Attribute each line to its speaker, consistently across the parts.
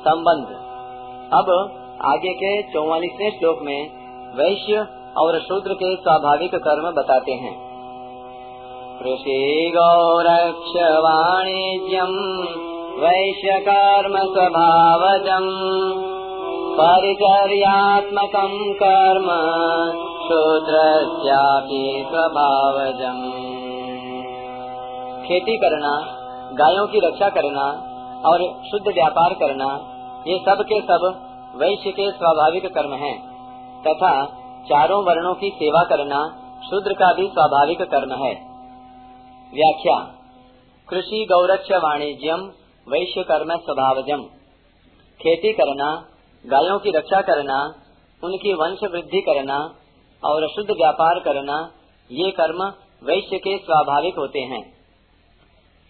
Speaker 1: संबंध। अब आगे के चौवालीसवें श्लोक में वैश्य और शूद्र के स्वाभाविक कर्म बताते हैं। कृषि गौरक्ष वाणिज्यम वैश्य कर्म स्वभावजम परिचर्यात्मक कर्म शूद्र स्वभावजम। खेती करना, गायों की रक्षा करना और शुद्ध व्यापार करना, ये सब के सब वैश्य के स्वाभाविक कर्म हैं, तथा चारों वर्णों की सेवा करना शूद्र का भी स्वाभाविक कर्म है। व्याख्या, कृषि गौरक्ष वाणिज्यम वैश्य कर्म स्वभावजम। खेती करना, गायों की रक्षा करना, उनकी वंश वृद्धि करना और शुद्ध व्यापार करना, ये कर्म वैश्य के स्वाभाविक होते हैं।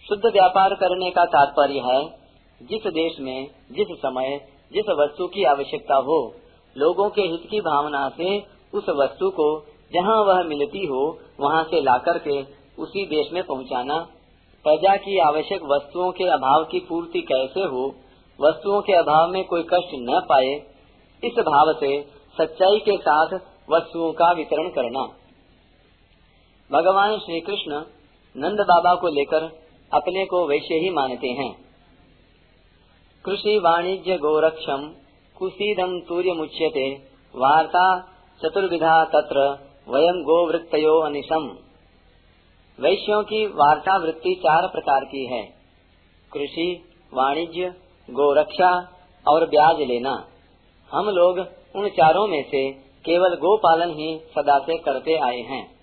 Speaker 1: शुद्ध व्यापार करने का तात्पर्य है जिस देश में, जिस समय, जिस वस्तु की आवश्यकता हो, लोगों के हित की भावना से उस वस्तु को जहाँ वह मिलती हो, वहाँ से लाकर के उसी देश में पहुँचाना। प्रजा की आवश्यक वस्तुओं के अभाव की पूर्ति कैसे हो, वस्तुओं के अभाव में कोई कष्ट न पाए, इस भाव से सच्चाई के साथ वस्तुओं का वितरण करना। भगवान श्री कृष्ण नंद बाबा को लेकर अपने को वैसे ही मानते हैं। कृषि वाणिज्य गोरक्षम कुशीदम तूर्य मुच्यते वार्ता चतुर्विधा तत्र वयम गोवृत्तयो अनिशम। वैश्यों की वार्ता वृत्ति चार प्रकार की है। कृषि, वाणिज्य, गोरक्षा और ब्याज लेना। हम लोग उन चारों में से केवल गोपालन ही सदा से करते आए हैं।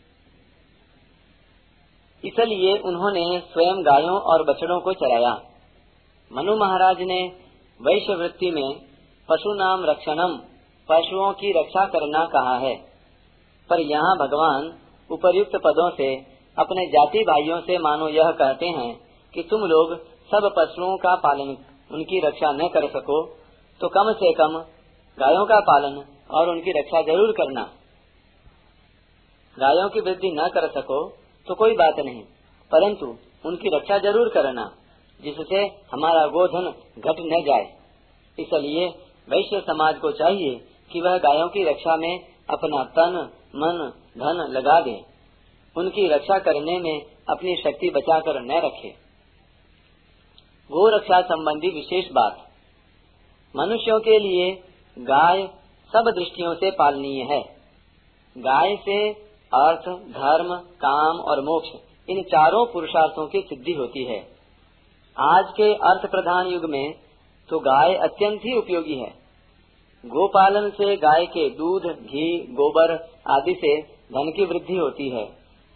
Speaker 1: इसलिए उन्होंने स्वयं गायों और बछड़ों को चराया। मनु महाराज ने वैश्य वृत्ति में पशु नाम रक्षणम, पशुओं की रक्षा करना कहा है। पर यहाँ भगवान उपर्युक्त पदों से, अपने जाति भाइयों से मानो यह कहते हैं कि तुम लोग सब पशुओं का पालन, उनकी रक्षा न कर सको तो कम से कम गायों का पालन और उनकी रक्षा ज़रूर करना। गायों की वृद्धि न कर सको तो कोई बात नहीं, परंतु उनकी रक्षा ज़रूर करना। जिससे हमारा गोधन घट न जाए। इसलिए वैश्य समाज को चाहिए कि वह गायों की रक्षा में अपना तन, मन, धन लगा दे। उनकी रक्षा करने में अपनी शक्ति बचाकर न रखे। गो रक्षा संबंधी विशेष बात। मनुष्यों के लिए गाय सब दृष्टियों से पालनीय है। गाय से अर्थ, धर्म, काम और मोक्ष इन चारों पुरुषार्थों की सिद्धि होती है। आज के अर्थ प्रधान युग में तो गाय अत्यंत ही उपयोगी है। गोपालन से गाय के दूध, घी, गोबर आदि से धन की वृद्धि होती है।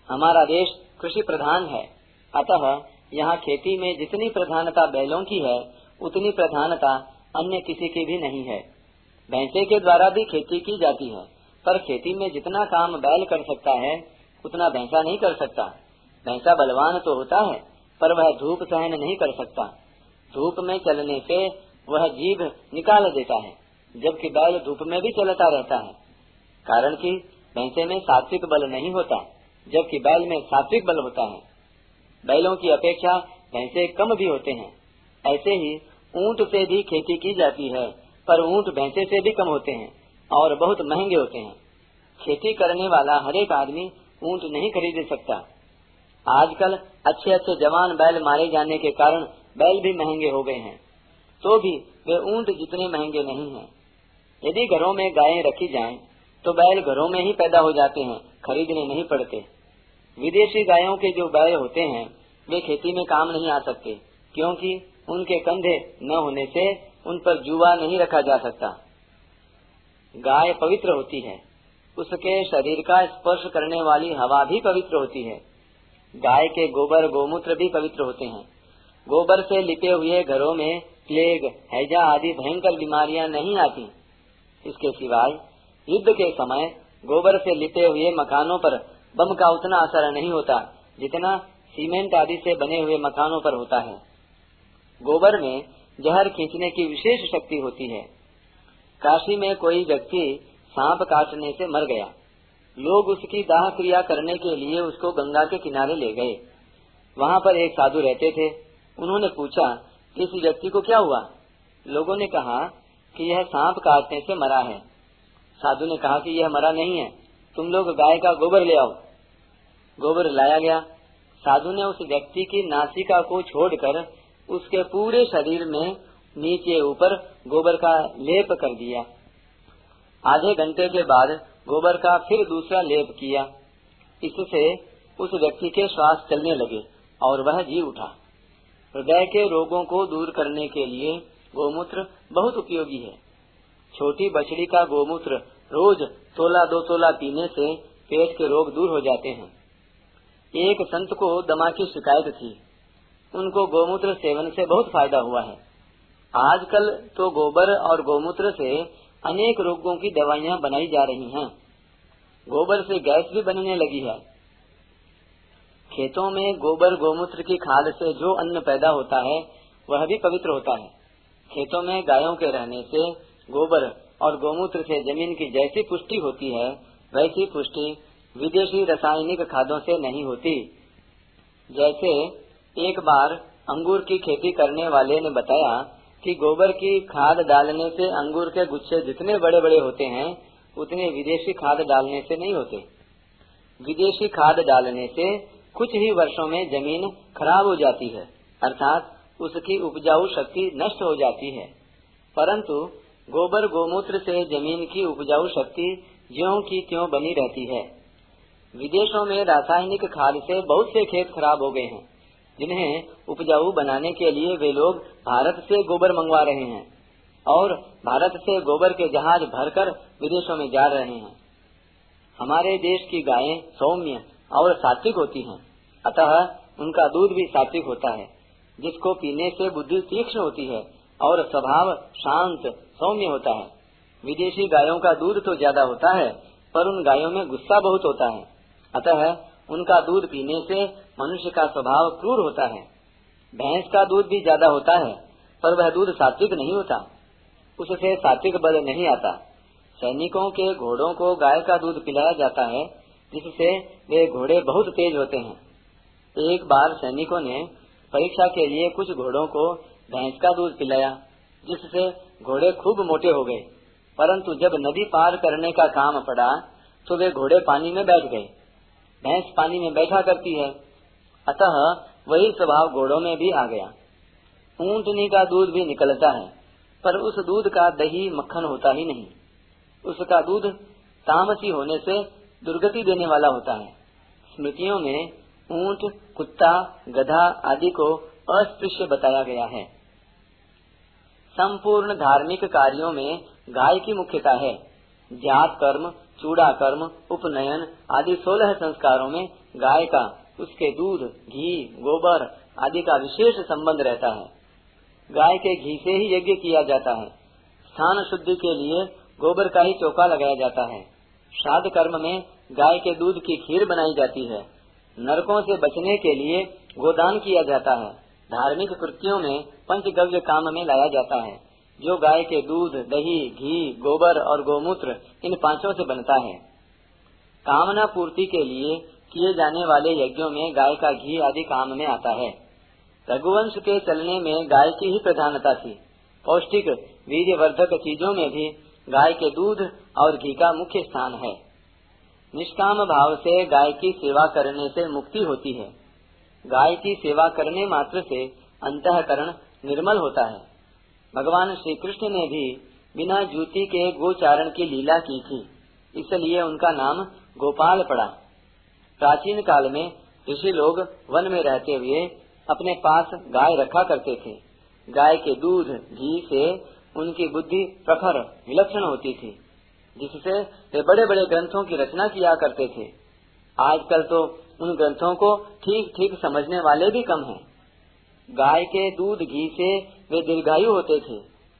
Speaker 1: हमारा देश कृषि प्रधान है। अतः यहाँ खेती में जितनी प्रधानता बैलों की है, उतनी प्रधानता अन्य किसी की भी नहीं है। भैंसे के द्वारा भी खेती की जाती है, पर खेती में जितना काम बैल कर सकता है, उतना भैंसा नहीं कर सकता। भैंसा बलवान तो होता है पर वह धूप सहन नहीं कर सकता। धूप में चलने से वह जीभ निकाल देता है, जबकि बैल धूप में भी चलता रहता है। कारण कि भैंसे में सात्विक बल नहीं होता, जबकि बैल में सात्विक बल होता है। बैलों की अपेक्षा भैंसे कम भी होते हैं। ऐसे ही ऊँट से भी खेती की जाती है, पर ऊँट भैंसे से भी कम होते हैं और बहुत महँगे होते हैं। खेती करने वाला हरेक आदमी ऊँट नहीं खरीद सकता। आजकल अच्छे अच्छे जवान बैल मारे जाने के कारण बैल भी महँगे हो गए हैं। तो भी वे ऊँट जितने महँगे नहीं हैं। यदि घरों में गायें रखी जाएँ, तो बैल घरों में ही पैदा हो जाते हैं खरीदने नहीं पड़ते। विदेशी गायों के जो बैल होते हैं वे खेती में काम नहीं आ सकते क्योंकि उनके कंधे न होने से उन पर जुआ नहीं रखा जा सकता। गाय पवित्र होती है उसके शरीर का स्पर्श करने वाली हवा भी पवित्र होती है। गाय के गोबर गोमूत्र भी पवित्र होते हैं। गोबर से लिपे हुए घरों में प्लेग हैजा आदि भयंकर बीमारियाँ नहीं आती। इसके सिवाय युद्ध के समय गोबर से लिपे हुए मकानों पर बम का उतना असर नहीं होता, जितना सीमेंट आदि से बने हुए मकानों पर होता है। गोबर में जहर खींचने की विशेष शक्ति होती है। काशी में कोई व्यक्ति सांप काटने से मर गया। लोग उसकी दाह क्रिया करने के लिए उसको गंगा के किनारे ले गए। वहाँ पर एक साधु रहते थे। उन्होंने पूछा कि इस व्यक्ति को क्या हुआ? लोगों ने कहा कि यह सांप काटने से मरा है। साधु ने कहा कि यह मरा नहीं है। तुम लोग गाय का गोबर ले आओ। गोबर लाया गया। साधु ने उस व्यक्ति की नासिका को छोड़कर उसके पूरे शरीर में नीचे ऊपर गोबर का लेप कर दिया। आधे घंटे के बाद गोबर का फिर दूसरा लेप किया। इससे उस व्यक्ति के श्वास चलने लगे और वह जी उठा। हृदय के रोगों को दूर करने के लिए गोमूत्र बहुत उपयोगी है। छोटी बछड़ी का गोमूत्र रोज तोला दो तोला पीने से पेट के रोग दूर हो जाते हैं। एक संत को दमा की शिकायत थी। उनको गोमूत्र सेवन से बहुत फ़ायदा हुआ है। आजकल तो गोबर और गोमूत्र से अनेक रोगों की दवाइयाँ बनाई जा रही हैं। गोबर से गैस भी बनने लगी है। खेतों में गोबर गोमूत्र की खाद से जो अन्न पैदा होता है, वह भी पवित्र होता है। खेतों में गायों के रहने से गोबर और गोमूत्र से ज़मीन की जैसी पुष्टि होती है, वैसी पुष्टि विदेशी रासायनिक खादों से नहीं होती। जैसे एक बार अंगूर की खेती करने वाले ने बताया कि गोबर की खाद डालने से अंगूर के गुच्छे जितने बड़े बड़े होते हैं, उतने विदेशी खाद डालने से नहीं होते। विदेशी खाद डालने से कुछ ही वर्षों में ज़मीन खराब हो जाती है, अर्थात उसकी उपजाऊ शक्ति नष्ट हो जाती है। परंतु गोबर गोमूत्र से ज़मीन की उपजाऊ शक्ति ज्यो की त्यों बनी रहती है। विदेशों में रासायनिक खाद से बहुत से खेत खराब हो गए हैं। जिन्हें उपजाऊ बनाने के लिए वे लोग भारत से गोबर मंगवा रहे हैं और भारत से गोबर के जहाज़ भरकर विदेशों में जा रहे हैं। हमारे देश की गायें सौम्य और सात्विक होती हैं, अतः उनका दूध भी सात्विक होता है, जिसको पीने से बुद्धि तीक्ष्ण होती है और स्वभाव शांत, सौम्य होता है। विदेशी गायों का दूध तो ज़्यादा होता है, पर उन गायों में गुस्सा बहुत होता है, अतः उनका दूध पीने से मनुष्य का स्वभाव क्रूर होता है। भैंस का दूध भी ज़्यादा होता है, पर वह दूध सात्विक नहीं होता। उससे सात्विक बल नहीं आता। सैनिकों के घोड़ों को गाय का दूध पिलाया जाता है, जिससे वे घोड़े बहुत तेज होते हैं। एक बार सैनिकों ने परीक्षा के लिए कुछ घोड़ों को भैंस का दूध पिलाया, जिससे घोड़े खूब मोटे हो गए। परंतु जब नदी पार करने का काम पड़ा तो वे घोड़े पानी में बैठ गए। भैंस पानी में बैठा करती है। अतः वही स्वभाव घोड़ों में भी आ गया। ऊंटनी का दूध भी निकलता है, पर उस दूध का दही मक्खन होता ही नहीं। उसका दूध तामसी होने से दुर्गति देने वाला होता है। स्मृतियों में ऊँट, कुत्ता, गधा आदि को अस्पृश्य बताया गया है। संपूर्ण धार्मिक कार्यों में गाय की मुख्यता है। जात, कर्म चूड़ा कर्म, उपनयन आदि सोलह संस्कारों में गाय का, उसके दूध, घी, गोबर आदि का विशेष संबंध रहता है। गाय के घी से ही यज्ञ किया जाता है। स्थान शुद्धि के लिए गोबर का ही चौका लगाया जाता है। श्राद्ध कर्म में गाय के दूध की खीर बनाई जाती है। नरकों से बचने के लिए गोदान किया जाता है। धार्मिक कृत्यों में पंचगव्य काम में लाया जाता है। जो गाय के दूध, दही, घी, गोबर और गोमूत्र इन पाँचों से बनता है। कामना पूर्ति के लिए किए जाने वाले यज्ञों में गाय का घी आदि काम में आता है। रघुवंश के चलने में गाय की ही प्रधानता थी। पौष्टिक, वीर्यवर्धक चीज़ों में भी गाय के दूध और घी का मुख्य स्थान है। निष्काम भाव से गाय की सेवा करने से मुक्ति होती है। गाय की सेवा करने मात्र से अंतकरण निर्मल होता है। भगवान श्री कृष्ण ने भी बिना जूती के गोचारण की लीला की थी। इसलिए उनका नाम गोपाल पड़ा। प्राचीन काल में ऋषि लोग वन में रहते हुए अपने पास गाय रखा करते थे। गाय के दूध, घी से उनकी बुद्धि प्रखर, विलक्षण होती थी, जिससे वे बड़े बड़े ग्रंथों की रचना किया करते थे। आजकल तो उन ग्रंथों को ठीक ठीक समझने वाले भी कम हैं। गाय के दूध, घी से वे दीर्घायु होते थे।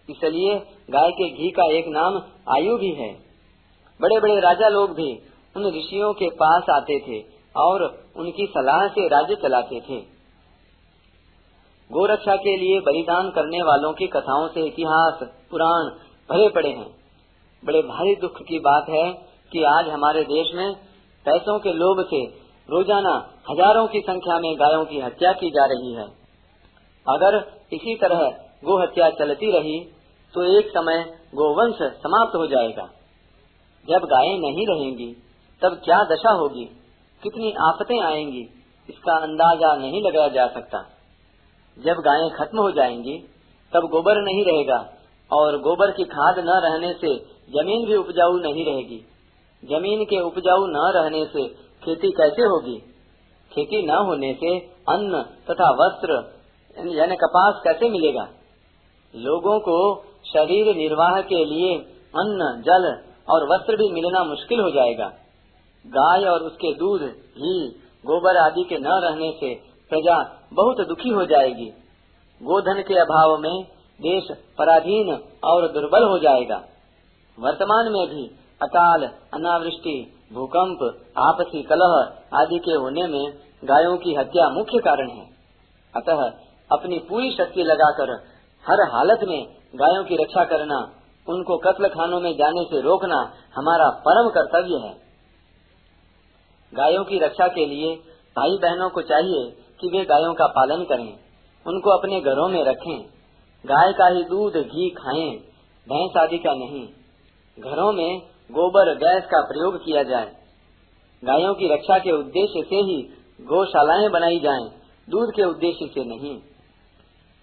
Speaker 1: इसलिए गाय के घी का एक नाम आयु भी है। बड़े बड़े राजा लोग भी उन ऋषियों के पास आते थे और उनकी सलाह से राज्य चलाते थे। गोरक्षा के लिए बलिदान करने वालों की कथाओं से इतिहास, पुराण भरे पड़े हैं। बड़े भारी दुख की बात है कि आज हमारे देश में पैसों के लोभ से रोज़ाना हज़ारों की संख्या में गायों की हत्या की जा रही है। अगर इसी तरह गो हत्या चलती रही तो एक समय गोवंश समाप्त हो जाएगा। जब गायें नहीं रहेंगी, तब क्या दशा होगी? कितनी आफतें आएँगी? इसका अंदाज़ा नहीं लगाया जा सकता। जब गायें खत्म हो जाएँगी, तब गोबर नहीं रहेगा, और गोबर की खाद न रहने से ज़मीन भी उपजाऊ नहीं रहेगी। ज़मीन के उपजाऊ न रहने से खेती कैसे होगी? खेती न होने से अन्न तथा वस्त्र यानी कपास कैसे मिलेगा? लोगों को शरीर निर्वाह के लिए अन्न, जल और वस्त्र भी मिलना मुश्किल हो जाएगा। गाय और उसके दूध, घी, गोबर आदि के न रहने से प्रजा बहुत दुखी हो जाएगी। गोधन के अभाव में देश पराधीन और दुर्बल हो जाएगा। वर्तमान में भी अकाल, अनावृष्टि, भूकंप, आपसी कलह आदि के होने में गायों की हत्या मुख्य कारण है। अतः अपनी पूरी शक्ति लगाकर हर हालत में गायों की रक्षा करना उनको कत्ल खानों में जाने से रोकना हमारा परम कर्तव्य है। गायों की रक्षा के लिए भाई बहनों को चाहिए कि वे गायों का पालन करें उनको अपने घरों में रखें गाय का ही दूध घी खाएँ भैंस आदि का नहीं घरों में गोबर गैस का प्रयोग किया जाए। गायों की रक्षा के उद्देश्य से ही गौशालाएँ बनाई जाएँ, दूध के उद्देश्य से नहीं।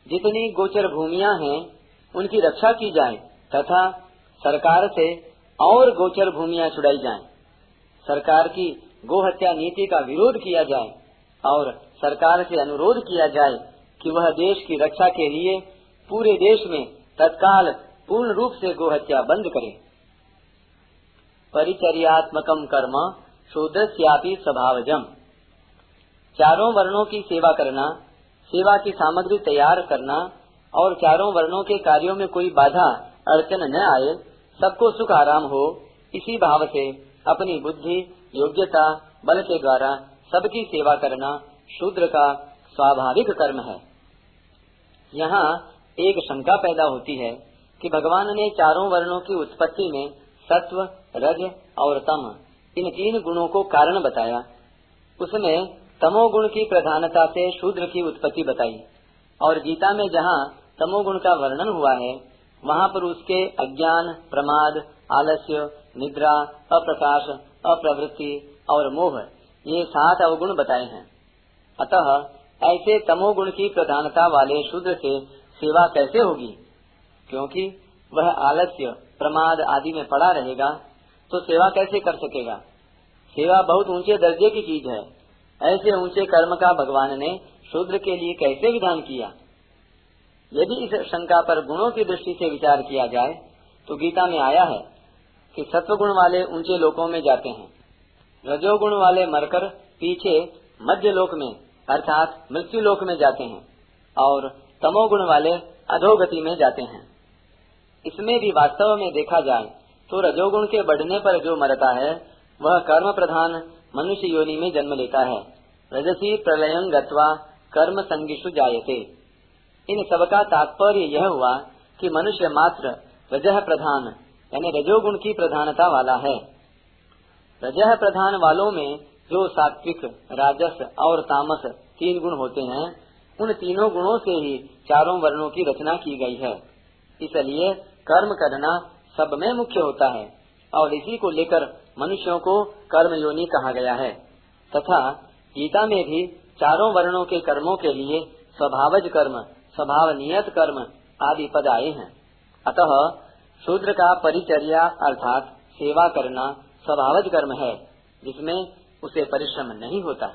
Speaker 1: जितनी गोचर भूमिया हैं, उनकी रक्षा की जाए तथा सरकार से और गोचर भूमिया छुड़ाई जाए। सरकार की गोहत्या नीति का विरोध किया जाए और सरकार से अनुरोध किया जाए कि वह देश की रक्षा के लिए पूरे देश में तत्काल पूर्ण रूप से गोहत्या बंद करे। परिचर्यात्मकम कर्म शूद्रस्यापि स्वभावजम। चारों वर्णों की सेवा करना सेवा की सामग्री तैयार करना और चारों वर्णों के कार्यों में कोई बाधा अड़चन न आए, सबको सुख आराम हो। इसी भाव से अपनी बुद्धि, योग्यता, बल के द्वारा सबकी सेवा करना शूद्र का स्वाभाविक कर्म है। यहाँ एक शंका पैदा होती है कि भगवान ने चारों वर्णों की उत्पत्ति में सत्व, रज और तम इन तीन गुणों को कारण बताया। उसमें तमोगुण की प्रधानता से शूद्र की उत्पत्ति बताई। और गीता में जहाँ तमोगुण का वर्णन हुआ है, वहाँ पर उसके अज्ञान, प्रमाद, आलस्य, निद्रा, अप्रकाश, अप्रवृत्ति और मोह, ये सात अवगुण बताए हैं। अतः ऐसे तमोगुण की प्रधानता वाले शूद्र से सेवा कैसे होगी? क्योंकि वह आलस्य, प्रमाद आदि में पड़ा रहेगा तो सेवा कैसे कर सकेगा? सेवा बहुत ऊँचे दर्जे की चीज़ है। ऐसे ऊँचे कर्म का भगवान ने शूद्र के लिए कैसे विधान किया? यदि इस शंका पर गुणों की दृष्टि से विचार किया जाए तो गीता में आया है कि सत्व गुण वाले ऊँचे लोकों में जाते हैं। रजोगुण वाले मरकर पीछे मध्य लोक में, अर्थात मृत्यु लोक में जाते हैं, और तमोगुण वाले अधोगति में जाते हैं। इसमें भी वास्तव में देखा जाए तो रजोगुण के बढ़ने पर जो मरता है, वह कर्म प्रधान मनुष्य योनि में जन्म लेता है। रजसी प्रलय गत्वा कर्म संगिशु जायते। इन सब का तात्पर्य यह हुआ कि मनुष्य मात्र रजह प्रधान, यानी रजोगुण की प्रधानता वाला है। रजह प्रधान वालों में जो सात्विक, राजस और तामस तीन गुण होते हैं, उन तीनों गुणों से ही चारों वर्णों की रचना की गई है। इसलिए कर्म करना सब में मुख्य होता है, और इसी को लेकर मनुष्यों को कर्म योनि कहा गया है। तथा गीता में भी चारों वर्णों के कर्मों के लिए स्वभावज कर्म स्वभाव नियत कर्म आदि पद आए हैं। अतः शूद्र का परिचर्या अर्थात सेवा करना स्वभावज कर्म है, जिसमें उसे परिश्रम नहीं होता।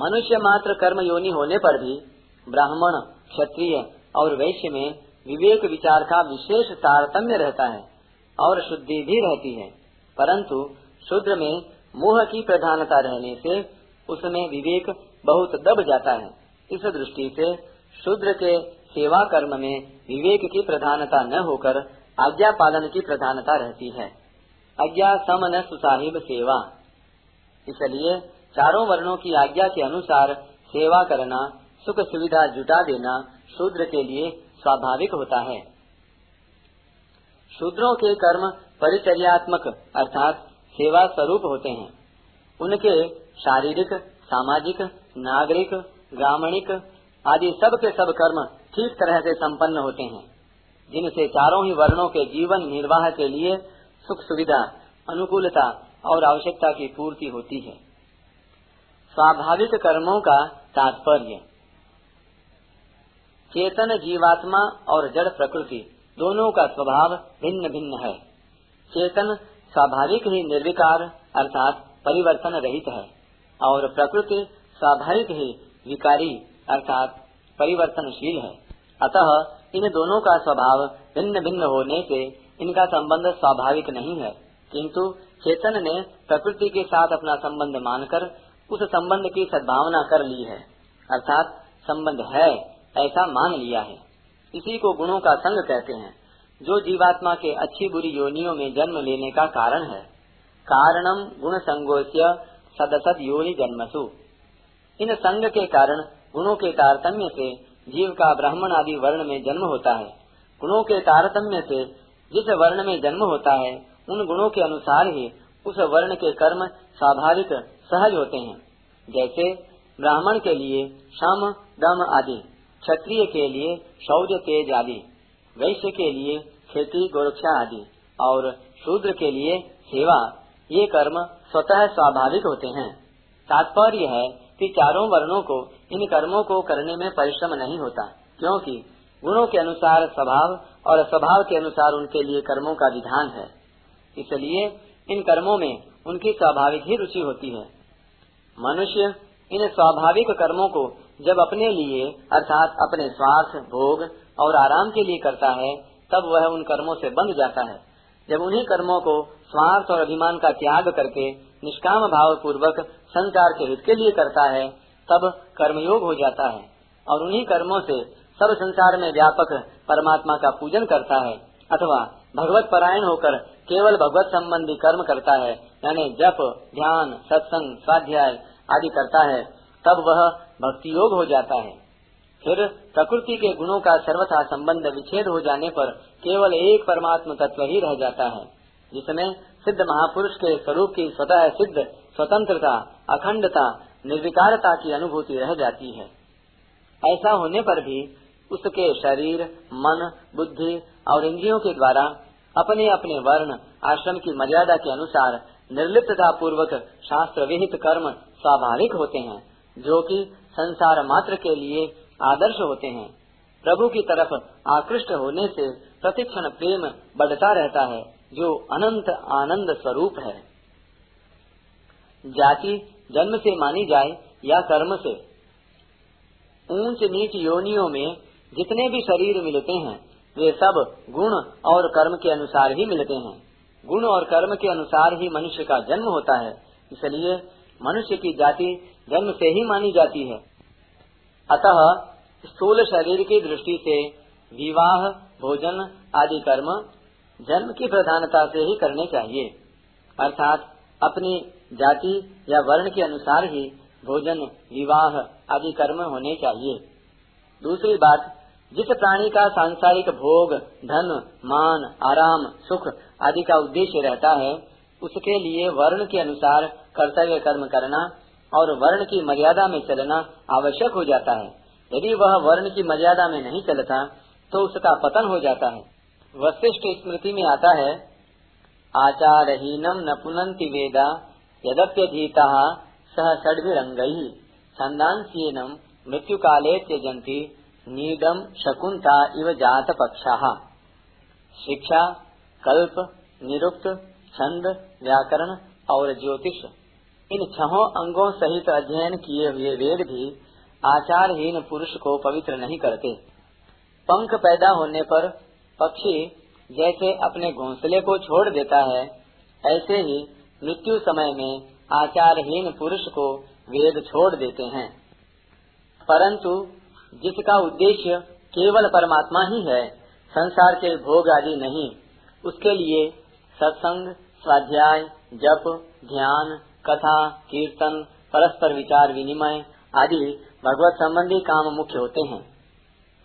Speaker 1: मनुष्य मात्र कर्म योनि होने पर भी ब्राह्मण, क्षत्रिय और वैश्य में विवेक विचार का विशेष तारतम्य रहता है। और शुद्धि भी रहती है। परंतु शुद्र में मोह की प्रधानता रहने से उसमें विवेक बहुत दब जाता है। इस दृष्टि से शुद्र के सेवा कर्म में विवेक की प्रधानता न होकर आज्ञा पालन की प्रधानता रहती है। आज्ञा समन सुसाहिब सेवा। इसलिए चारों वर्णों की आज्ञा के अनुसार सेवा करना, सुख सुविधा जुटा देना शूद्र के लिए स्वाभाविक होता है। शूद्रों के कर्म परिचर्यात्मक अर्थात सेवा स्वरूप होते हैं। उनके शारीरिक, सामाजिक, नागरिक, ग्रामीणिक आदि सब के सब कर्म ठीक तरह से संपन्न होते हैं। जिनसे चारों ही वर्णों के जीवन निर्वाह के लिए सुख सुविधा, अनुकूलता और आवश्यकता की पूर्ति होती है। स्वाभाविक कर्मों का तात्पर्य। चेतन जीवात्मा और जड़ प्रकृति दोनों का स्वभाव भिन्न भिन्न है। चेतन स्वाभाविक ही निर्विकार अर्थात परिवर्तन रहित है और प्रकृति स्वाभाविक ही विकारी अर्थात परिवर्तनशील है। अतः इन दोनों का स्वभाव भिन्न भिन्न होने से इनका संबंध स्वाभाविक नहीं है। किंतु चेतन ने प्रकृति के साथ अपना संबंध मानकर उस संबंध की सद्भावना कर ली है। अर्थात संबंध है, ऐसा मान लिया है। इसी को गुणों का संग कहते हैं, जो जीवात्मा के अच्छी बुरी योनियों में जन्म लेने का कारण है। कारणम गुण संगोच्य सदसद योनि जन्मसु। इन संग के कारण गुणों के तारतम्य से जीव का ब्राह्मण आदि वर्ण में जन्म होता है। गुणों के तारतम्य से जिस वर्ण में जन्म होता है, उन गुणों के अनुसार ही उस वर्ण के कर्म स्वाभाविक सहज होते हैं। जैसे ब्राह्मण के लिए शम, दम आदि। क्षत्रिय के लिए, शौर्य तेज आदि वैश्य के लिए खेती, गोरक्षा आदि, और शूद्र के लिए सेवा, ये कर्म स्वतः स्वाभाविक होते हैं। तात्पर्य है कि चारों वर्णों को, इन कर्मों को करने में परिश्रम नहीं होता, क्योंकि गुणों के अनुसार स्वभाव और स्वभाव के अनुसार उनके लिए कर्मों का विधान है। इसलिए इन कर्मों में उनकी स्वाभाविक ही रुचि होती है। मनुष्य इन स्वाभाविक कर्मों को जब अपने लिए, अर्थात अपने स्वार्थ, भोग और आराम के लिए करता है, तब वह उन कर्मों से बंध जाता है। जब उन्हीं कर्मों को स्वार्थ और अभिमान का त्याग करके निष्काम भाव पूर्वक संसार के हित के लिए करता है, तब कर्मयोग हो जाता है और उन्हीं कर्मों से सब संसार में व्यापक परमात्मा का पूजन करता है अथवा भगवत परायण होकर केवल भगवत संबंधी कर्म करता है, यानी जप, ध्यान, सत्संग, स्वाध्याय आदि करता है, तब वह भक्ति योग हो जाता है। फिर प्रकृति के गुणों का सर्वथा संबंध विच्छेद हो जाने पर केवल एक परमात्म तत्व ही रह जाता है, जिसमें सिद्ध महापुरुष के स्वरूप की स्वतः सिद्ध, स्वतंत्रता, अखंडता, निर्विकारता की अनुभूति रह जाती है। ऐसा होने पर भी उसके शरीर, मन, बुद्धि और इंद्रियों के द्वारा अपने अपने वर्ण, आश्रम की मर्यादा के अनुसार निर्लिप्तता पूर्वक शास्त्र विहित कर्म स्वाभाविक होते हैं, जो कि संसार मात्र के लिए आदर्श होते हैं। प्रभु की तरफ़ आकृष्ट होने से प्रतिक्षण प्रेम बढ़ता रहता है, जो अनंत आनंद स्वरूप है। जाति जन्म से मानी जाए या कर्म से, ऊंच नीच योनियों में जितने भी शरीर मिलते हैं, वे सब गुण और कर्म के अनुसार ही मिलते हैं। गुण और कर्म के अनुसार ही मनुष्य का जन्म होता है, इसलिए मनुष्य की जाति जन्म से ही मानी जाती है। अतः स्थूल शरीर की दृष्टि से विवाह, भोजन आदि कर्म जन्म की प्रधानता से ही करने चाहिए। अर्थात अपनी जाति या वर्ण के अनुसार ही भोजन, विवाह आदि कर्म होने चाहिए। दूसरी बात, जिस प्राणी का सांसारिक भोग, धन, मान, आराम, सुख आदि का उद्देश्य रहता है, उसके लिए वर्ण के अनुसार कर्तव्य कर्म करना और वर्ण की मर्यादा में चलना आवश्यक हो जाता है। यदि वह वर्ण की मर्यादा में नहीं चलता तो उसका पतन हो जाता है। वशिष्ठ स्मृति में आता है आचारहीनम न पुनंति वेदा यद्यधीता सह षडभिरंग मृत्यु काले त्यजंती नीडम शकुंता इव जात पक्षा शिक्षा, कल्प, निरुक्त, छंद, व्याकरण और ज्योतिष। इन छहों अंगों सहित अध्ययन किए हुए वेद भी आचारहीन पुरुष को पवित्र नहीं करते। पंख पैदा होने पर पक्षी जैसे अपने घोंसले को छोड़ देता है, ऐसे ही मृत्यु समय में आचारहीन पुरुष को वेद छोड़ देते हैं। परंतु जिसका उद्देश्य केवल परमात्मा ही है, संसार के भोग आदि नहीं, उसके लिए सत्संग, स्वाध्याय, जप, ध्यान कथा, कीर्तन, परस्पर विचार विनिमय आदि भगवत संबंधी काम मुख्य होते हैं।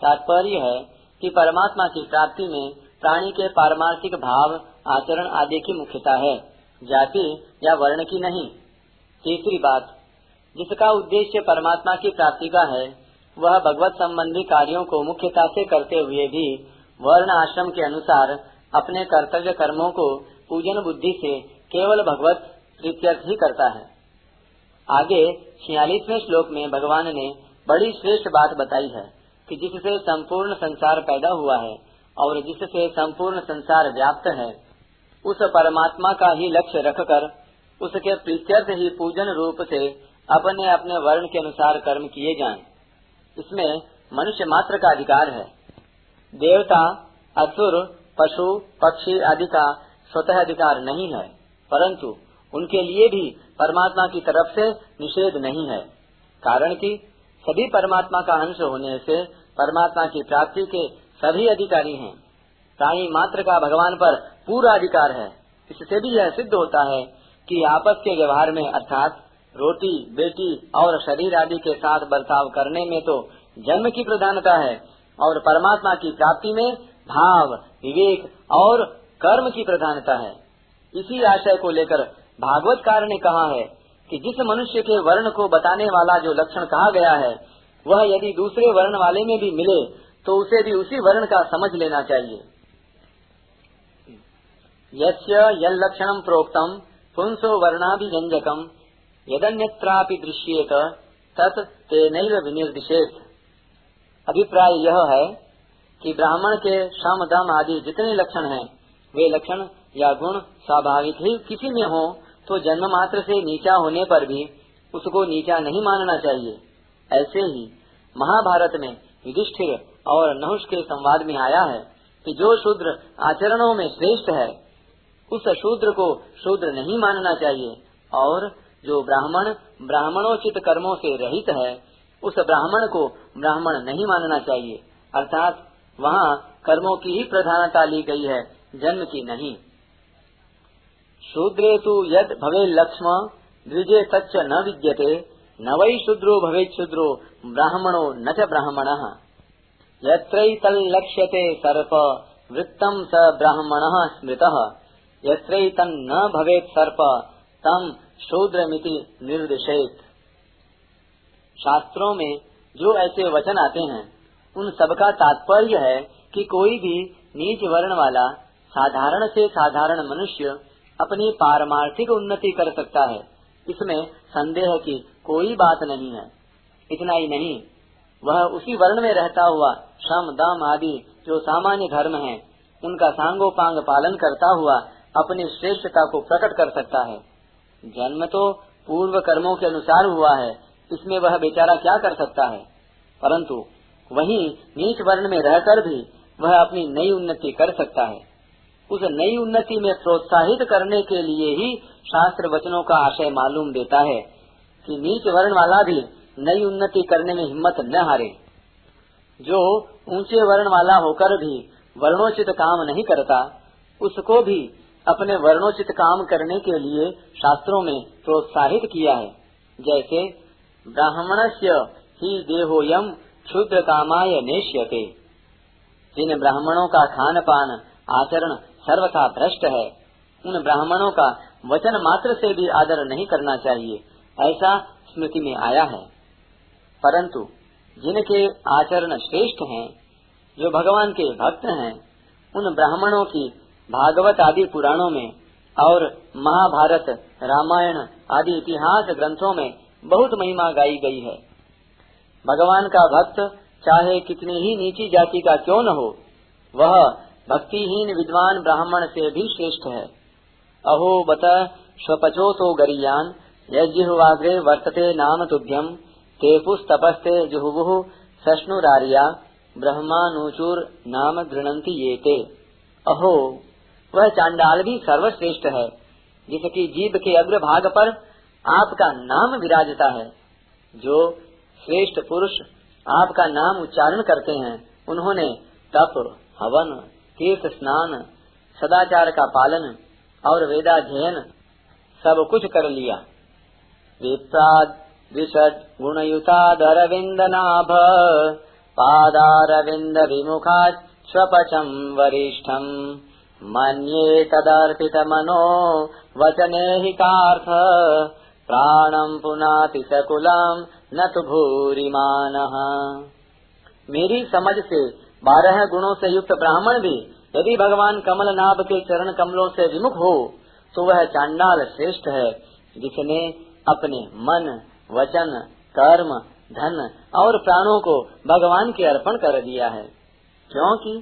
Speaker 1: तात्पर्य है कि परमात्मा की प्राप्ति में प्राणी के पारमार्थिक भाव, आचरण आदि की मुख्यता है, जाति या वर्ण की नहीं। तीसरी बात, जिसका उद्देश्य परमात्मा की प्राप्ति का है, वह भगवत संबंधी कार्यों को मुख्यता से करते हुए भी वर्ण आश्रम के अनुसार अपने कर्तव्य कर्मों को पूजन बुद्धि से केवल भगवत प्रीत्यर्थ ही करता है आगे, छियालीसवें श्लोक में भगवान ने बड़ी श्रेष्ठ बात बताई है कि जिससे संपूर्ण संसार पैदा हुआ है और जिससे संपूर्ण संसार व्याप्त है, उस परमात्मा का ही लक्ष्य रखकर उसके प्रीत्यर्थ ही पूजन रूप से अपने अपने वर्ण के अनुसार कर्म किए जाएँ। इसमें मनुष्य मात्र का अधिकार है देवता, असुर, पशु, पक्षी आदि का स्वतः अधिकार नहीं है, परंतु उनके लिए भी परमात्मा की तरफ़ से निषेध नहीं है। कारण कि सभी परमात्मा का अंश होने से परमात्मा की प्राप्ति के सभी अधिकारी हैं। प्राणी मात्र का भगवान पर पूरा अधिकार है। इससे भी यह सिद्ध होता है कि आपस के व्यवहार में अर्थात रोटी, बेटी और शरीर आदि के साथ बर्ताव करने में तो जन्म की प्रधानता है और परमात्मा की प्राप्ति में भाव, विवेक और कर्म की प्रधानता है। इसी आशय को लेकर भागवतकार ने कहा है कि जिस मनुष्य के वर्ण को बताने वाला जो लक्षण कहा गया है, वह यदि दूसरे वर्ण वाले में भी मिले तो उसे भी उसी वर्ण का समझ लेना चाहिए। यलक्षणम प्रोक्तम पुंसो वर्णाभिव्यंजकम यदन्यत्रापि दृश्येत, तत् तेनैव विनिर्दिशेत। अभिप्राय यह है कि ब्राह्मण के श्रम दम आदि जितने लक्षण हैं, वे लक्षण या गुण स्वाभाविक ही किसी में हो तो जन्म मात्र से नीचा होने पर भी उसको नीचा नहीं मानना चाहिए। ऐसे ही महाभारत में युधिष्ठिर और नहुष के संवाद में आया है कि जो शूद्र आचरणों में श्रेष्ठ है, उस शूद्र को शूद्र नहीं मानना चाहिए। और जो ब्राह्मण ब्राह्मणोचित कर्मों से रहित है, उस ब्राह्मण को ब्राह्मण नहीं मानना चाहिए। अर्थात वहाँ कर्मों की ही प्रधानता ली गई है, जन्म की नहीं। शूद्रे तो यद भवे लक्ष्म, द्विजे तच्च न विद्यते, न वै शूद्रो भवे शूद्रो, ब्राह्मणो न च ब्राह्मण। यत्रैतल्लक्ष्यते सर्प वृत्तम स ब्राह्मण स्मृत। यत्रैतन्न सर्प तम शूद्रमिति निर्दिशेत। शास्त्रों में जो ऐसे वचन आते हैं, उन सबका तात्पर्य है कि कोई भी नीच वर्ण वाला, साधारण से साधारण मनुष्य अपनी पारमार्थिक उन्नति कर सकता है। इसमें संदेह की कोई बात नहीं है। इतना ही नहीं, वह उसी वर्ण में रहता हुआ श्रम दम आदि जो सामान्य धर्म है, उनका सांगोपांग पालन करता हुआ अपनी श्रेष्ठता को प्रकट कर सकता है। जन्म तो पूर्व कर्मों के अनुसार हुआ है, इसमें वह बेचारा क्या कर सकता है? परंतु वही नीच वर्ण में रहकर भी वह अपनी नई उन्नति कर सकता है। उस नई उन्नति में प्रोत्साहित करने के लिए ही शास्त्र वचनों का आशय मालूम देता है कि नीच वर्ण वाला भी नई उन्नति करने में हिम्मत न हारे। जो ऊँचे वर्ण वाला होकर भी वर्णोचित काम नहीं करता, उसको भी अपने वर्णोचित काम करने के लिए शास्त्रों में प्रोत्साहित किया है। जैसे ब्राह्मण से ही देहोयम क्षुद्र कामाय नेश्यते जिन ब्राह्मणों का खान पान आचरण सर्वथा भ्रष्ट है। उन ब्राह्मणों का वचन मात्र से भी आदर नहीं करना चाहिए, ऐसा स्मृति में आया है। परंतु जिनके आचरण श्रेष्ठ हैं, जो भगवान के भक्त हैं, उन ब्राह्मणों की भागवत आदि पुराणों में और महाभारत, रामायण आदि इतिहास ग्रंथों में बहुत महिमा गाई गई है। भगवान का भक्त चाहे कितनी ही नीची जाति का क्यों न हो, वह भक्तिहीन विद्वान ब्राह्मण से भी श्रेष्ठ है। अहो बत स्वपचो तो गरियान यज्जिह्वाग्रे वर्तते नाम तुभ्यम ते पुस्तपस्ते जुहुबुः सष्णुरारिया ब्रह्मानुचुर नाम गृणंती ये ते अहो, वह चांडाल भी सर्वश्रेष्ठ है जिसकी जीव के अग्र भाग पर आपका नाम विराजता है। जो श्रेष्ठ पुरुष आपका नाम उच्चारण करते हैं, उन्होंने तप, हवन तीर्थ स्नान, सदाचार का पालन और वेदाध्ययन सब कुछ कर लिया। विप्राद, विशद गुणयुतादरविंद नाभ पादारविंद विमुखा स्वपचम वरिष्ठम। मन्ये तदर्पित मनो वचने हितार्थ प्राणम पुनाति सकुलम न तो भूरिमान। मेरी समझ से बारह गुणों से युक्त ब्राह्मण भी यदि भगवान कमल नाभ के चरण कमलों से विमुख हो तो वह चांडाल श्रेष्ठ है, जिसने अपने मन, वचन, कर्म, धन और प्राणों को भगवान के अर्पण कर दिया है। क्योंकि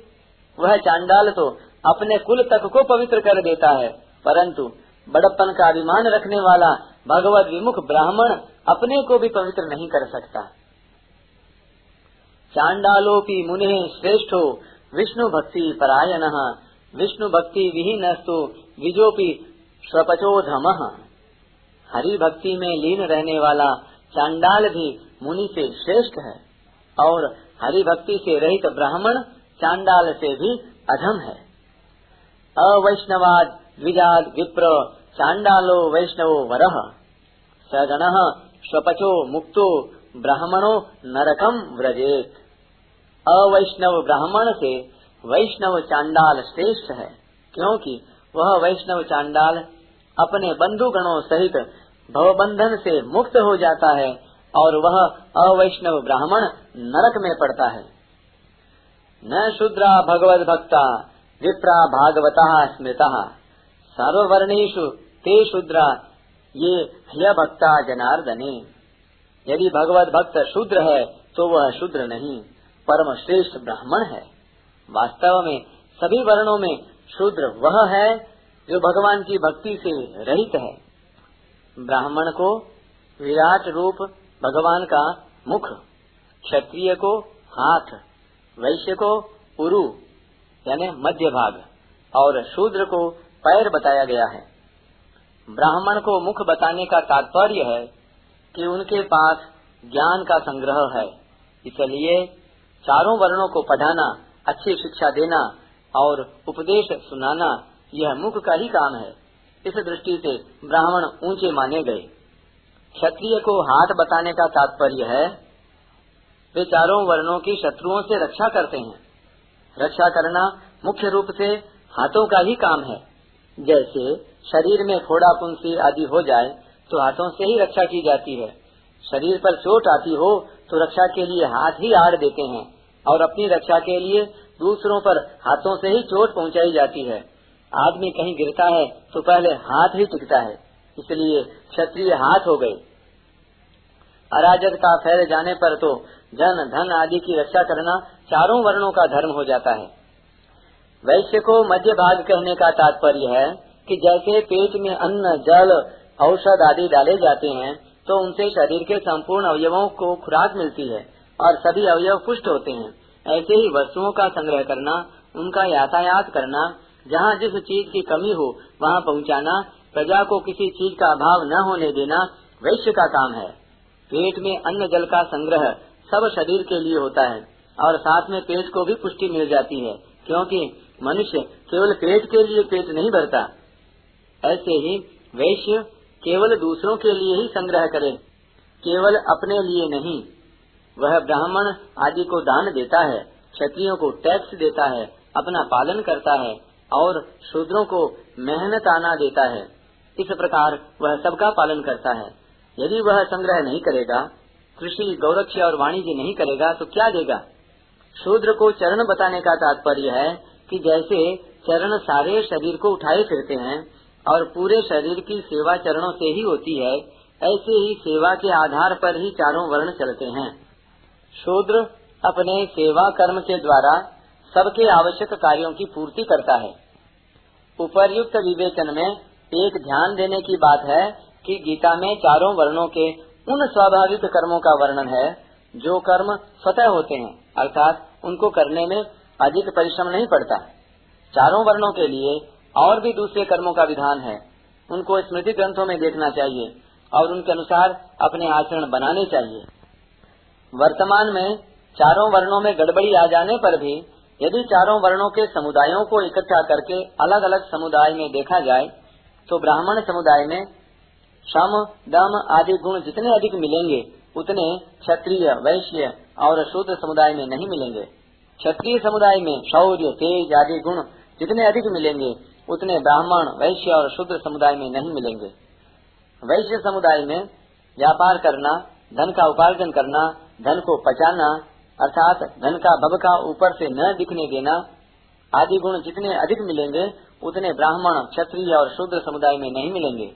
Speaker 1: वह चांडाल तो अपने कुल तक को पवित्र कर देता है, परंतु बड़प्पन का अभिमान रखने वाला भगवत विमुख ब्राह्मण अपने को भी पवित्र नहीं कर सकता। चांडालोपी मुने श्रेष्ठो विष्णु भक्ति परायण। विष्णु भक्ति विहीनस्तु विजोपी स्वपचोधम। हरि भक्ति में लीन रहने वाला चांडाल भी मुनि से श्रेष्ठ है, और हरि भक्ति से रहित ब्राह्मण चांडाल से भी अधम है। अवैष्णवाद द्विजाद विप्र चांडालो वैष्णवो वर। सगण स्वपचो मुक्तो ब्राह्मणो नरकम व्रजेत। अवैष्णव ब्राह्मण से वैष्णव चांडाल श्रेष्ठ है, क्योंकि वह वैष्णव चांडाल अपने बंधु गणों सहित भवबंधन से मुक्त हो जाता है और वह अवैष्णव ब्राह्मण नरक में पड़ता है। न शुद्रा भगवत भक्ता, विप्रा भागवता स्मृता। सर्वर्णेशु ते शुद्रा, ये ह्य भक्ता जनार्दने। यदि भगवत भक्त शूद्र है तो वह शूद्र नहीं। परम श्रेष्ठ ब्राह्मण है। वास्तव में सभी वर्णों में शूद्र वह है जो भगवान की भक्ति से रहित है। ब्राह्मण को विराट रूप भगवान का मुख, क्षत्रिय को हाथ, वैश्य को उरु, यानी मध्य भाग और शूद्र को पैर बताया गया है। ब्राह्मण को मुख बताने का तात्पर्य है कि उनके पास ज्ञान का संग्रह है, इसलिए चारों वर्णों को पढ़ाना, अच्छी शिक्षा देना और उपदेश सुनाना, यह मुख का ही काम है। इस दृष्टि से ब्राह्मण ऊँचे माने गए। क्षत्रिय को हाथ बताने का तात्पर्य है, वे चारों वर्णों की शत्रुओं से रक्षा करते हैं। रक्षा करना मुख्य रूप से हाथों का ही काम है। जैसे शरीर में फोड़ा पुंसी आदि हो जाए तो हाथों से ही रक्षा की जाती है। शरीर पर चोट आती हो तो रक्षा के लिए हाथ ही आड़ देते हैं और अपनी रक्षा के लिए दूसरों पर हाथों से ही चोट पहुंचाई जाती है। आदमी कहीं गिरता है तो पहले हाथ ही टिकता है। इसलिए क्षत्रिय हाथ हो गए। अराजकता फैल जाने पर तो जन धन आदि की रक्षा करना चारों वर्णों का धर्म हो जाता है। वैश्य को मध्य भाग कहने का तात्पर्य है कि जैसे पेट में अन्न, जल, औषध आदि डाले जाते हैं तो उनसे शरीर के संपूर्ण अवयवों को खुराक मिलती है और सभी अवयव पुष्ट होते हैं। ऐसे ही वस्तुओं का संग्रह करना, उनका यातायात करना, जहाँ जिस चीज़ की कमी हो, वहाँ पहुँचाना, प्रजा को किसी चीज़ का अभाव न होने देना वैश्य का काम है। पेट में अन्न जल का संग्रह सब शरीर के लिए होता है और साथ में पेट को भी पुष्टि मिल जाती है, क्योंकि मनुष्य केवल पेट के लिए पेट नहीं भरता। ऐसे ही वैश्य केवल दूसरों के लिए ही संग्रह करे, केवल अपने लिए नहीं। वह ब्राह्मण आदि को दान देता है, क्षत्रियों को टैक्स देता है, अपना पालन करता है और शूद्रों को मेहनत आना देता है। इस प्रकार वह सबका पालन करता है। यदि वह संग्रह नहीं करेगा कृषि गौरक्ष और वाणिज्य नहीं करेगा तो क्या देगा? शूद्र को चरण बताने का तात्पर्य है कि जैसे चरण सारे शरीर को उठाए फिरते हैं और पूरे शरीर की सेवा चरणों से ही होती है, ऐसे ही सेवा के आधार पर ही चारों वर्ण चलते हैं। शूद्र अपने सेवा कर्म के द्वारा सबके आवश्यक कार्यों की पूर्ति करता है। उपर्युक्त विवेचन में एक ध्यान देने की बात है कि गीता में चारों वर्णों के उन स्वाभाविक कर्मों का वर्णन है, जो कर्म स्वतः होते हैं, अर्थात उनको करने में अधिक परिश्रम नहीं पड़ता। चारों वर्णों के लिए और भी दूसरे कर्मों का विधान है। उनको स्मृति ग्रंथों में देखना चाहिए और उनके अनुसार अपने आचरण बनाने चाहिए। वर्तमान में चारों वर्णों में गड़बड़ी आ जाने पर भी यदि चारों वर्णों के समुदायों को इकट्ठा करके अलग अलग समुदाय में देखा जाए तो ब्राह्मण समुदाय में श्रम दम आदि गुण जितने अधिक मिलेंगे, उतने क्षत्रिय, वैश्य और शूद्र समुदाय में नहीं मिलेंगे। क्षत्रिय समुदाय में शौर्य, तेज आदि गुण जितने अधिक मिलेंगे उतने ब्राह्मण, वैश्य और शूद्र समुदाय में नहीं मिलेंगे। वैश्य समुदाय में व्यापार करना, धन का उपार्जन करना, धन को पचाना, अर्थात धन का भबका ऊपर से न दिखने देना, आदि गुण जितने अधिक मिलेंगे, उतने ब्राह्मण, क्षत्रिय और शूद्र समुदाय में नहीं मिलेंगे।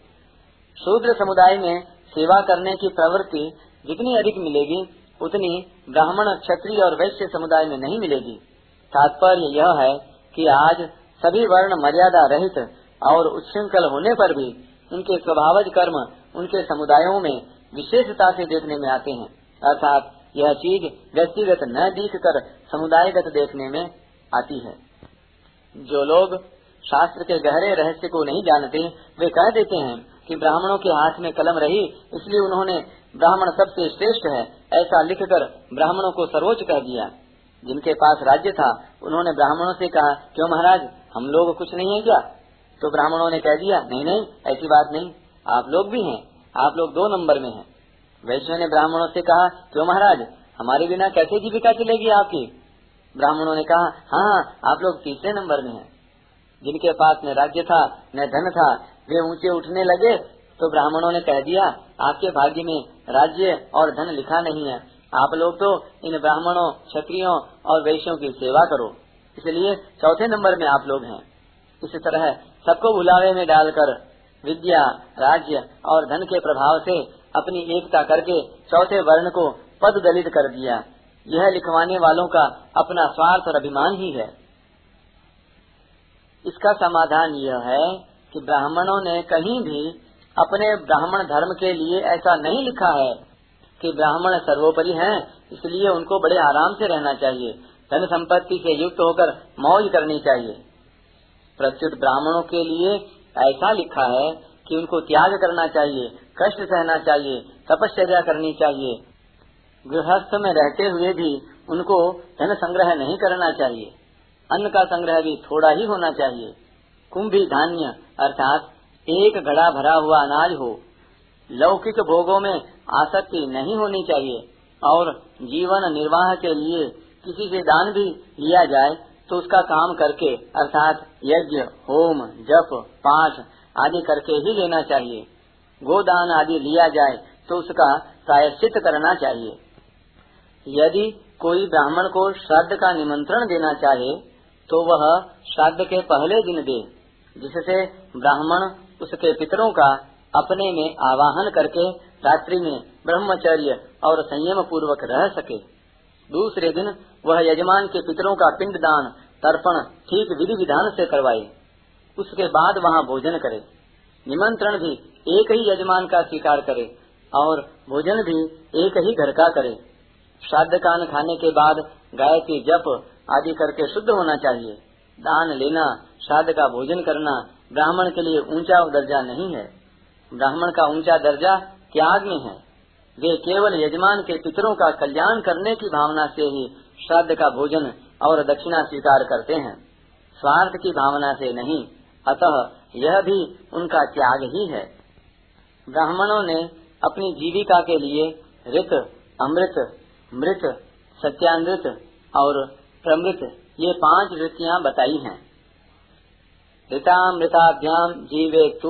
Speaker 1: शूद्र समुदाय में सेवा करने की प्रवृत्ति जितनी अधिक मिलेगी, उतनी ब्राह्मण, क्षत्रिय और वैश्य समुदाय में नहीं मिलेगी। तात्पर्य यह है कि आज सभी वर्ण मर्यादा रहित और उच्छृंखल होने पर भी उनके स्वभावज कर्म उनके समुदायों में विशेषता से देखने में आते हैं। अर्थात यह चीज़ व्यक्तिगत न दिख कर समुदायगत देखने में आती है। जो लोग शास्त्र के गहरे रहस्य को नहीं जानते, वे कह देते हैं कि ब्राह्मणों के हाथ में कलम रही, इसलिए उन्होंने ब्राह्मण सबसे श्रेष्ठ है, ऐसा लिखकर ब्राह्मणों को सर्वोच्च कह दिया। जिनके पास राज्य था, उन्होंने ब्राह्मणों से कहा, क्यों महाराज, हम लोग कुछ नहीं है क्या? तो ब्राह्मणों ने कह दिया, नहीं नहीं, ऐसी बात नहीं, आप लोग भी हैं, आप लोग दो नंबर में हैं। वैश्य ने ब्राह्मणों से कहा, क्यों महाराज, हमारे बिना कैसे जीविका चलेगी आपकी? ब्राह्मणों ने कहा हाँ आप लोग तीसरे नंबर में हैं। जिनके पास न राज्य था, न धन था, वे ऊँचे उठने लगे तो ब्राह्मणों ने कह दिया, आपके भाग्य में राज्य और धन लिखा नहीं है आप लोग तो इन ब्राह्मणों, क्षत्रियों और वैश्यों की सेवा करो। इसलिए चौथे नंबर में आप लोग हैं। इसी तरह सबको बुलावे में डालकर विद्या, राज्य और धन के प्रभाव से अपनी एकता करके चौथे वर्ण को पद दलित कर दिया। यह लिखवाने वालों का अपना स्वार्थ और अभिमान ही है। इसका समाधान यह है कि ब्राह्मणों ने कहीं भी अपने ब्राह्मण धर्म के लिए ऐसा नहीं लिखा है कि ब्राह्मण सर्वोपरि हैं, इसलिए उनको बड़े आराम से रहना चाहिए। धन संपत्ति से युक्त होकर मौज करनी चाहिए। प्रत्युत ब्राह्मणों के लिए ऐसा लिखा है कि उनको त्याग करना चाहिए, कष्ट सहना चाहिए तपस्या करनी चाहिए। गृहस्थ में रहते हुए भी उनको धन संग्रह नहीं करना चाहिए। अन्न का संग्रह भी थोड़ा ही होना चाहिए। कुंभी धान्य, अर्थात एक घड़ा भरा हुआ अनाज हो, लौकिक भोगों में आसक्ति नहीं होनी चाहिए और जीवन निर्वाह के लिए किसी से दान भी लिया जाए तो उसका काम करके, अर्थात यज्ञ, होम, जप, पाठ आदि करके ही लेना चाहिए। गोदान आदि लिया जाए तो उसका प्रायश्चित करना चाहिए। यदि कोई ब्राह्मण को श्राद्ध का निमंत्रण देना चाहे तो वह श्राद्ध के पहले दिन दे, जिससे ब्राह्मण उसके पितरों का अपने में आवाहन करके रात्रि में ब्रह्मचर्य और संयम पूर्वक रह सके। दूसरे दिन वह यजमान के पितरों का पिंड दान, तर्पण, ठीक विधि विधान से करवाए। उसके बाद वहाँ भोजन करे। निमंत्रण भी एक ही यजमान का स्वीकार करे और भोजन भी एक ही घर का करे। श्राद्ध कान खाने के बाद गायत्री जप आदि करके शुद्ध होना चाहिए। दान लेना, श्राद्ध का भोजन करना ब्राह्मण के लिए ऊँचा दर्जा नहीं है। ब्राह्मण का ऊँचा दर्जा त्याग में है। वे केवल यजमान के पितरों का कल्याण करने की भावना से ही श्राद्ध का भोजन और दक्षिणा स्वीकार करते हैं। स्वार्थ की भावना से नहीं, अतः यह भी उनका त्याग ही है। ब्राह्मणों ने अपनी जीविका के लिए ऋत, अमृत, मृत सत्यामृत और प्रमृत ये पाँच वृत्तियाँ बताई हैं। ऋतामृताभ्याम जीवे तु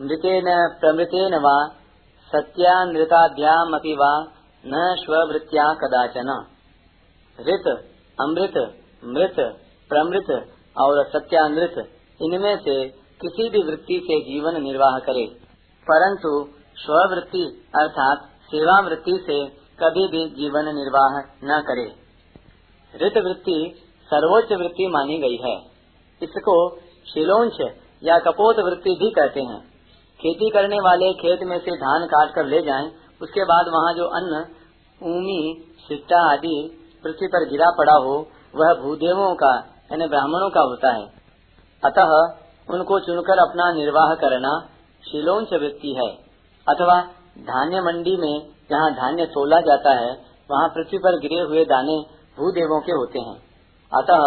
Speaker 1: मृतेन प्रमृतेन वा सत्यानृताभ्याम वा न स्वृत्तिया कदाचन। ऋत, अमृत, मृत, प्रमृत, और सत्यानृत, इनमें से किसी भी वृत्ति से जीवन निर्वाह करे। परंतु स्ववृत्ति अर्थात सेवा वृत्ति से कभी भी जीवन निर्वाह न करे। ऋत वृत्ति सर्वोच्च वृत्ति मानी गई है। इसको शिलोंच या कपोत वृत्ति भी कहते हैं। खेती करने वाले खेत में से धान काट कर ले जाएँ, उसके बाद वहाँ जो अन्न ऊमी सिट्टा आदि पृथ्वी पर गिरा पड़ा हो वह भूदेवों का यानी ब्राह्मणों का होता है। अतः उनको चुनकर अपना निर्वाह करना शिलोंच वृत्ति है। अथवा धान्य मंडी में जहाँ धान्य तोला जाता है वहाँ पृथ्वी पर गिरे हुए दाने भूदेवों के होते हैं। अतः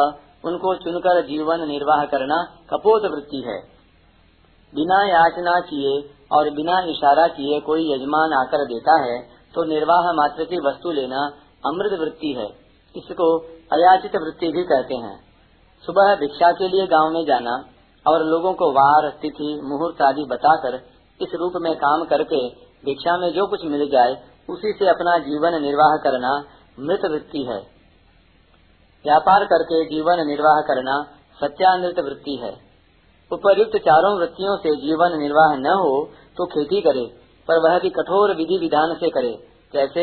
Speaker 1: उनको चुनकर जीवन निर्वाह करना कपोत वृत्ति है। बिना याचना किए और बिना इशारा किए कोई यजमान आकर देता है तो निर्वाह मात्र की वस्तु लेना अमृत वृत्ति है। इसको अयाचित वृत्ति भी कहते हैं। सुबह भिक्षा के लिए गाँव में जाना और लोगों को वार, तिथि, मुहूर्त आदि बताकर इस रूप में काम करके भिक्षा में जो कुछ मिल जाए, उसी से अपना जीवन निर्वाह करना मृत वृत्ति है। व्यापार करके जीवन निर्वाह करना सत्यानृत वृत्ति है। उपयुक्त चारों वृत्तियों से जीवन निर्वाह न हो तो खेती करे, पर वह भी कठोर विधि विधान से करे। जैसे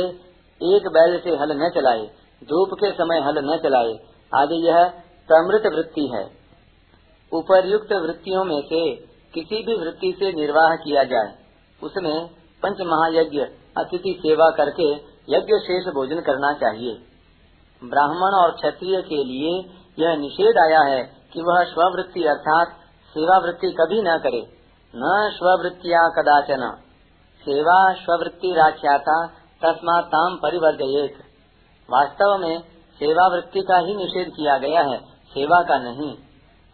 Speaker 1: एक बैल से हल न चलाए, धूप के समय हल न चलाए, आदि यह समृत वृत्ति है। उपरयुक्त वृत्तियों में से किसी भी वृत्ति से निर्वाह किया जाए, उसमें पंच महायज्ञ अतिथि सेवा करके यज्ञ शेष भोजन करना चाहिए। ब्राह्मण और क्षत्रिय के लिए यह निषेध आया है कि वह स्ववृत्ति अर्थात सेवा वृत्ति कभी न करे। न स्ववृत्तिया कदाचन। सेवा स्ववृत्ति राख्याता तस्मा ताम परिवर्तित वास्तव में सेवा वृत्ति का ही निषेध किया गया है, सेवा का नहीं।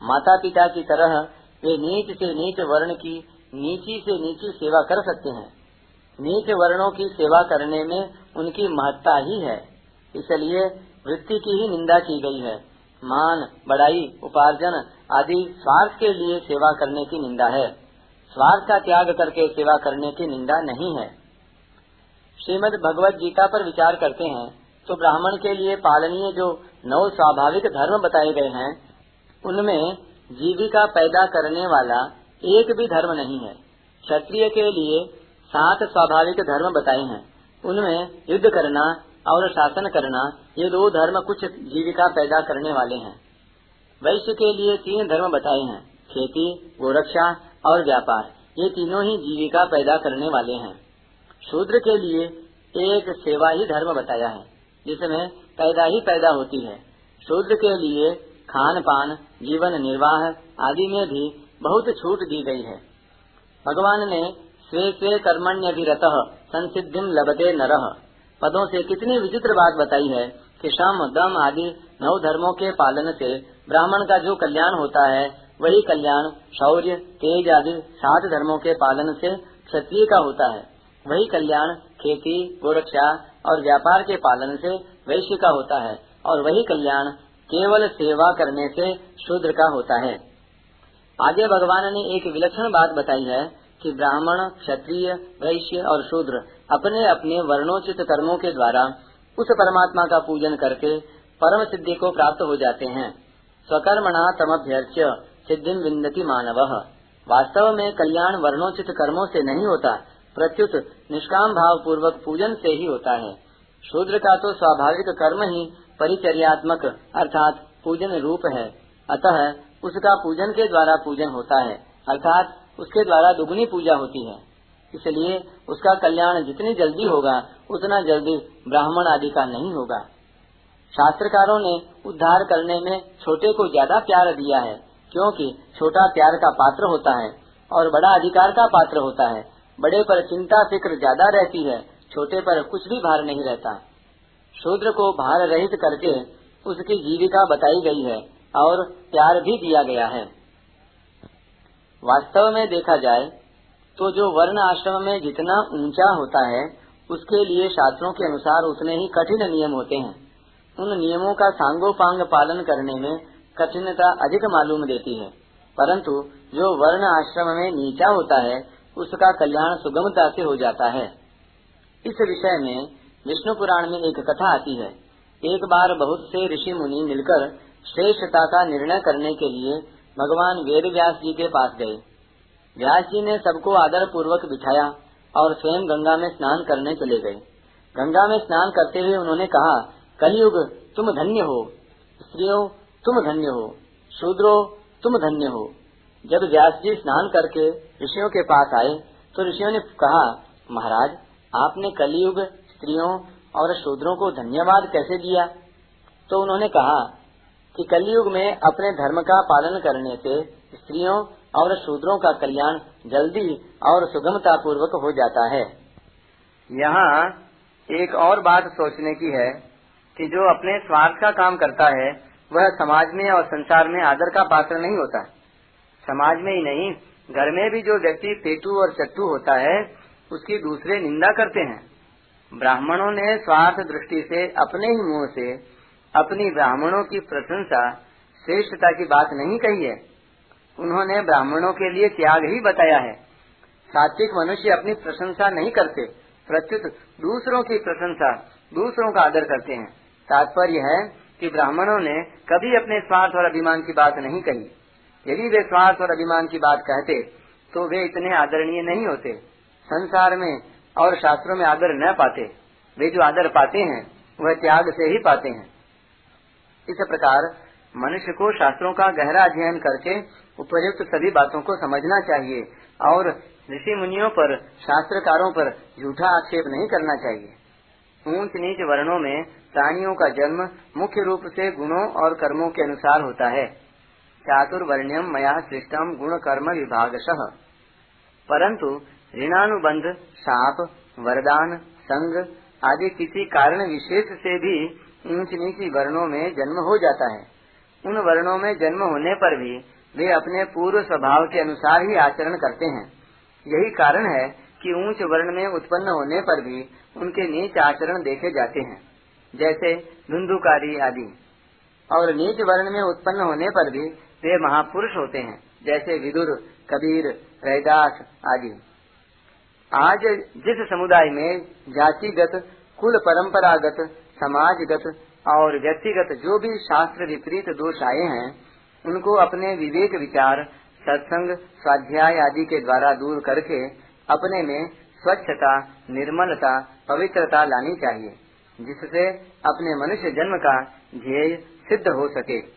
Speaker 1: माता पिता की तरह वे नीच से नीच वर्ण की, नीची से नीची सेवा कर सकते हैं। नीच वर्णों की सेवा करने में उनकी महत्ता ही है। इसलिए वृत्ति की ही निंदा की गई है। मान, बड़ाई, उपार्जन आदि स्वार्थ के लिए सेवा करने की निंदा है। स्वार्थ का त्याग करके सेवा करने की निंदा नहीं है। श्रीमद भगवत गीता पर विचार करते हैं तो ब्राह्मण के लिए पालनीय जो नौ स्वाभाविक धर्म बताए गए हैं, उनमें जीविका पैदा करने वाला एक भी धर्म नहीं है। क्षत्रिय के लिए सात स्वाभाविक धर्म बताए हैं। उनमें युद्ध करना और शासन करना, ये दो धर्म कुछ जीविका पैदा करने वाले हैं। वैश्य के लिए तीन धर्म बताए हैं, खेती, गोरक्षा और व्यापार। ये तीनों ही जीविका पैदा करने वाले हैं। शूद्र के लिए एक सेवा ही धर्म बताया है, जिसमें पैदा ही पैदा होती है। शूद्र के लिए खान पान जीवन निर्वाह आदि में भी बहुत छूट दी गई है। भगवान ने स्वे स्वे कर्मण्यभिरत संसिद्धि लभते नरह पदों से कितनी विचित्र बात बताई है कि शम दम आदि नौ धर्मों के पालन से ब्राह्मण का जो कल्याण होता है, वही कल्याण, शौर्य, तेज आदि सात धर्मों के पालन से क्षत्रिय का होता है। वही कल्याण, खेती, गोरक्षा और व्यापार के पालन से वैश्य का होता है और वही कल्याण केवल सेवा करने से शूद्र का होता है। आगे भगवान ने एक विलक्षण बात बताई है कि ब्राह्मण, क्षत्रिय, वैश्य और शूद्र अपने अपने वर्णोचित कर्मों के द्वारा उस परमात्मा का पूजन करके परम सिद्धि को प्राप्त हो जाते हैं। स्वकर्मणा तमभ्यर्च्य सिद्धि विन्दति मानव। वास्तव में कल्याण वर्णोचित कर्मों से नहीं होता, प्रत्युत निष्काम भाव पूर्वक पूजन से ही होता है। शूद्र का तो स्वाभाविक कर्म ही परिचर्यात्मक, अर्थात पूजन रूप है। अतः उसका पूजन के द्वारा पूजन होता है, अर्थात उसके द्वारा दुगनी पूजा होती है। इसलिए उसका कल्याण जितनी जल्दी होगा, उतना जल्दी ब्राह्मण आदि का नहीं होगा। शास्त्रकारों ने उद्धार करने में छोटे को ज़्यादा प्यार दिया है, क्योंकि छोटा प्यार का पात्र होता है और बड़ा अधिकार का पात्र होता है। बड़े पर चिंता फ़िक्र ज़्यादा रहती है, छोटे पर कुछ भी भार नहीं रहता। शूद्र को भार रहित करके उसकी जीविका बताई गई है और प्यार भी दिया गया है। वास्तव में देखा जाए तो जो वर्ण आश्रम में जितना ऊँचा होता है, उसके लिए शास्त्रों के अनुसार उतने ही कठिन नियम होते हैं। उन नियमों का सांगोपांग पालन करने में कठिनता अधिक मालूम देती है। परंतु जो वर्ण आश्रम में नीचा होता है, उसका कल्याण सुगमता से हो जाता है। इस विषय में विष्णु पुराण में एक कथा आती है। एक बार बहुत से ऋषि मुनि मिलकर श्रेष्ठता का निर्णय करने के लिए भगवान वेद व्यास जी के पास गए। व्यास जी ने सबको आदर पूर्वक बिठाया और स्वयं गंगा में स्नान करने चले गए। गंगा में स्नान करते हुए उन्होंने कहा, कलयुग, तुम धन्य हो। स्त्रियों, तुम धन्य हो। शूद्रो, तुम धन्य हो। जब व्यास जी स्नान करके ऋषियों के पास आए तो ऋषियों ने कहा, महाराज, आपने कलयुग, स्त्रियों और शूद्रों को धन्यवाद कैसे दिया? तो उन्होंने कहा कि कलयुग में अपने धर्म का पालन करने से स्त्रियों और शूद्रों का कल्याण जल्दी और सुगमता पूर्वक हो जाता है। यहाँ एक और बात सोचने की है कि जो अपने स्वार्थ का काम करता है, वह समाज में और संसार में आदर का पात्र नहीं होता। समाज में ही नहीं, घर में भी जो व्यक्ति पेटू और चट्टू होता है, उसकी दूसरे निंदा करते हैं। ब्राह्मणों ने स्वार्थ दृष्टि से अपने ही मुँह से अपनी ब्राह्मणों की प्रशंसा, श्रेष्ठता की बात नहीं कही है। उन्होंने ब्राह्मणों के लिए त्याग ही बताया है। सात्विक मनुष्य अपनी प्रशंसा नहीं करते, प्रत्युत दूसरों की प्रशंसा, दूसरों का आदर करते हैं। तात्पर्य है कि ब्राह्मणों ने कभी अपने स्वार्थ और अभिमान की बात नहीं कही। यदि वे स्वार्थ और अभिमान की बात कहते तो वे इतने आदरणीय नहीं होते, संसार में और शास्त्रों में आदर न पाते। वे जो आदर पाते हैं, वह त्याग से ही पाते हैं। इस प्रकार मनुष्य को शास्त्रों का गहरा अध्ययन करके उपयुक्त सभी बातों को समझना चाहिए और ऋषि मुनियों पर, शास्त्रकारों पर झूठा आक्षेप नहीं करना चाहिए। ऊंच नीच वर्णों में प्राणियों का जन्म मुख्य रूप से गुणों और कर्मों के अनुसार होता है। चातुर्वर्ण्यम मया सृष्टम गुण कर्म विभाग परंतु ऋणानुबंध साप वरदान, संग आदि किसी कारण विशेष से भी ऊंच नीची वर्णों में जन्म हो जाता है। उन वर्णों में जन्म होने पर भी वे अपने पूर्व स्वभाव के अनुसार ही आचरण करते हैं। यही कारण है कि ऊंच वर्ण में उत्पन्न होने पर भी उनके नीच आचरण देखे जाते हैं, जैसे धुंधुकारी आदि। और नीच वर्ण में उत्पन्न होने पर भी वे महापुरुष होते हैं, जैसे विदुर, कबीर रैदास आदि। आज जिस समुदाय में जातिगत, कुल परंपरागत, समाजगत और व्यक्तिगत जो भी शास्त्र विपरीत दोष आए हैं, उनको अपने विवेक विचार, सत्संग, स्वाध्याय आदि के द्वारा दूर करके अपने में स्वच्छता, निर्मलता, पवित्रता लानी चाहिए, जिससे अपने मनुष्य जन्म का ध्येय सिद्ध हो सके।